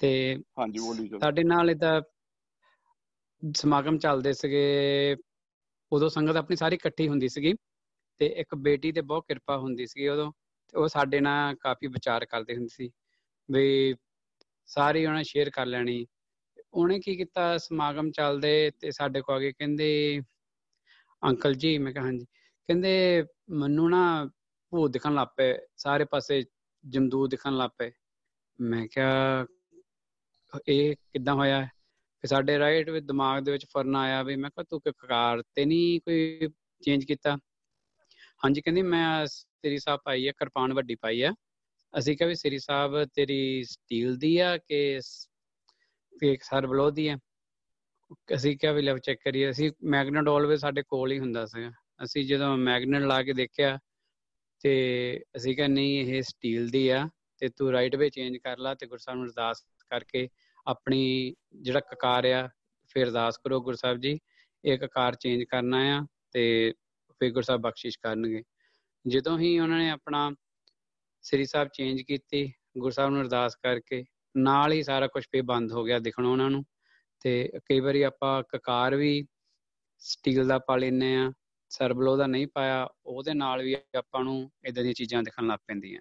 ਤੇ ਹਾਂਜੀ ਬੋਲੀ ਚਲੋ ਸਾਡੇ ਨਾਲ ਇਹਦਾ ਸਮਾਗਮ ਚੱਲਦੇ ਸੀਗੇ ਉਦੋਂ ਸੰਗਤ ਆਪਣੀ ਸਾਰੀ ਇਕੱਠੀ ਹੁੰਦੀ ਸੀਗੀ ਤੇ ਇੱਕ ਬੇਟੀ ਤੇ ਬਹੁਤ ਕਿਰਪਾ ਹੁੰਦੀ ਸੀਗੀ ਉਦੋਂ ਤੇ ਉਹ ਸਾਡੇ ਨਾਲ ਕਾਫੀ ਵਿਚਾਰ ਕਰਦੇ ਹੁੰਦੇ ਸੀ ਵੀ ਸਾਰੀ ਉਹਨਾਂ ਸ਼ੇਅਰ ਕਰ ਲੈਣੀ। ਉਹਨੇ ਕੀ ਕੀਤਾ ਸਮਾਗਮ ਚੱਲਦੇ ਤੇ ਸਾਡੇ ਕੋ ਆ ਕੇ ਕਹਿੰਦੇ ਅੰਕਲ ਜੀ ਮੈਂ ਕਿਹਾ ਹਾਂਜੀ ਕਹਿੰਦੇ ਮੈਨੂੰ ਨਾ ਭੂਤ ਦਿਖਣ ਲੱਗ ਪਏ ਸਾਰੇ ਪਾਸੇ ਜਮਦੂਤ ਦਿਖਣ ਲੱਗ ਪਏ। ਮੈਂ ਕਿਹਾ ਇਹ ਕਿੱਦਾਂ ਹੋਇਆ? ਫਿਰ ਸਾਡੇ ਰਾਈਟ ਵਿੱਚ ਦਿਮਾਗ ਦੇ ਵਿੱਚ ਫਰਨ ਆਇਆ ਵੀ ਮੈਂ ਕਿਹਾ ਤੂੰ ਕਕਾਰ ਤੇ ਨਹੀਂ ਕੋਈ ਚੇਂਜ ਕੀਤਾ? ਹਾਂਜੀ, ਕਹਿੰਦੀ ਮੈਂ ਤੇਰੀ ਸਾਹਿਬ ਪਾਈ ਹੈ ਕਿਰਪਾਨ ਵੱਡੀ ਪਾਈ ਹੈ ਅਸੀਂ ਕਿਹਾ ਵੀ ਸ੍ਰੀ ਸਾਹਿਬ ਤੇਰੀ ਸਟੀਲ ਦੀ ਆ ਕਿ ਫੇਕ ਸਰ ਬਲੋ ਦੀ ਆ? ਅਸੀਂ ਕਿਹਾ ਵੀ ਲੈ ਚੈੱਕ ਕਰੀਏ। ਅਸੀਂ ਮੈਗਨੇਟ ਆਲਵੇਜ਼ ਸਾਡੇ ਕੋਲ ਹੀ ਹੁੰਦਾ ਸੀਗਾ। ਅਸੀਂ ਜਦੋਂ ਮੈਗਨੇਟ ਲਾ ਕੇ ਦੇਖਿਆ ਤੇ ਅਸੀਂ ਕਿਹਾ ਨਹੀਂ, ਇਹ ਸਟੀਲ ਦੀ ਆ ਤੇ ਤੂੰ ਰਾਈਟ ਵੇ ਚੇਂਜ ਕਰ ਲਾ ਤੇ ਗੁਰਸਾਹਿਬ ਨੂੰ ਅਰਦਾਸ ਕਰਕੇ ਆਪਣੀ ਜਿਹੜਾ ਕਕਾਰ ਆ, ਫਿਰ ਅਰਦਾਸ ਕਰੋ ਗੁਰਸਾਹਿਬ ਜੀ, ਇਹ ਕਕਾਰ ਚੇਂਜ ਕਰਨਾ ਆ ਤੇ ਫਿਰ ਗੁਰਸਾਹਿਬ ਬਖਸ਼ਿਸ਼ ਕਰਨਗੇ। ਜਦੋਂ ਹੀ ਉਹਨਾਂ ਨੇ ਆਪਣਾ ਸ੍ਰੀ ਸਾਹਿਬ ਚੇਂਜ ਕੀਤੀ ਗੁਰਸਾਹਿਬ ਨੂੰ ਅਰਦਾਸ ਕਰਕੇ, ਨਾਲ ਹੀ ਸਾਰਾ ਕੁਝ ਫੇ ਬੰਦ ਹੋ ਗਿਆ ਦਿਖਣਾ ਉਹਨਾਂ ਨੂੰ। ਤੇ ਕਈ ਵਾਰੀ ਆਪਾਂ ਕਕਾਰ ਵੀ ਸਟੀਲ ਦਾ ਪਾ ਲੈਨੇ ਆ ਸਰਬਲੋ ਦਾ ਨਹੀਂ ਪਾਇਆ, ਉਹਦੇ ਨਾਲ ਵੀ ਆਪਾਂ ਨੂੰ ਇਦਾਂ ਦੀਆਂ ਚੀਜ਼ਾਂ ਦਿਖਣ ਲੱਗ ਪੈਂਦੀਆਂ।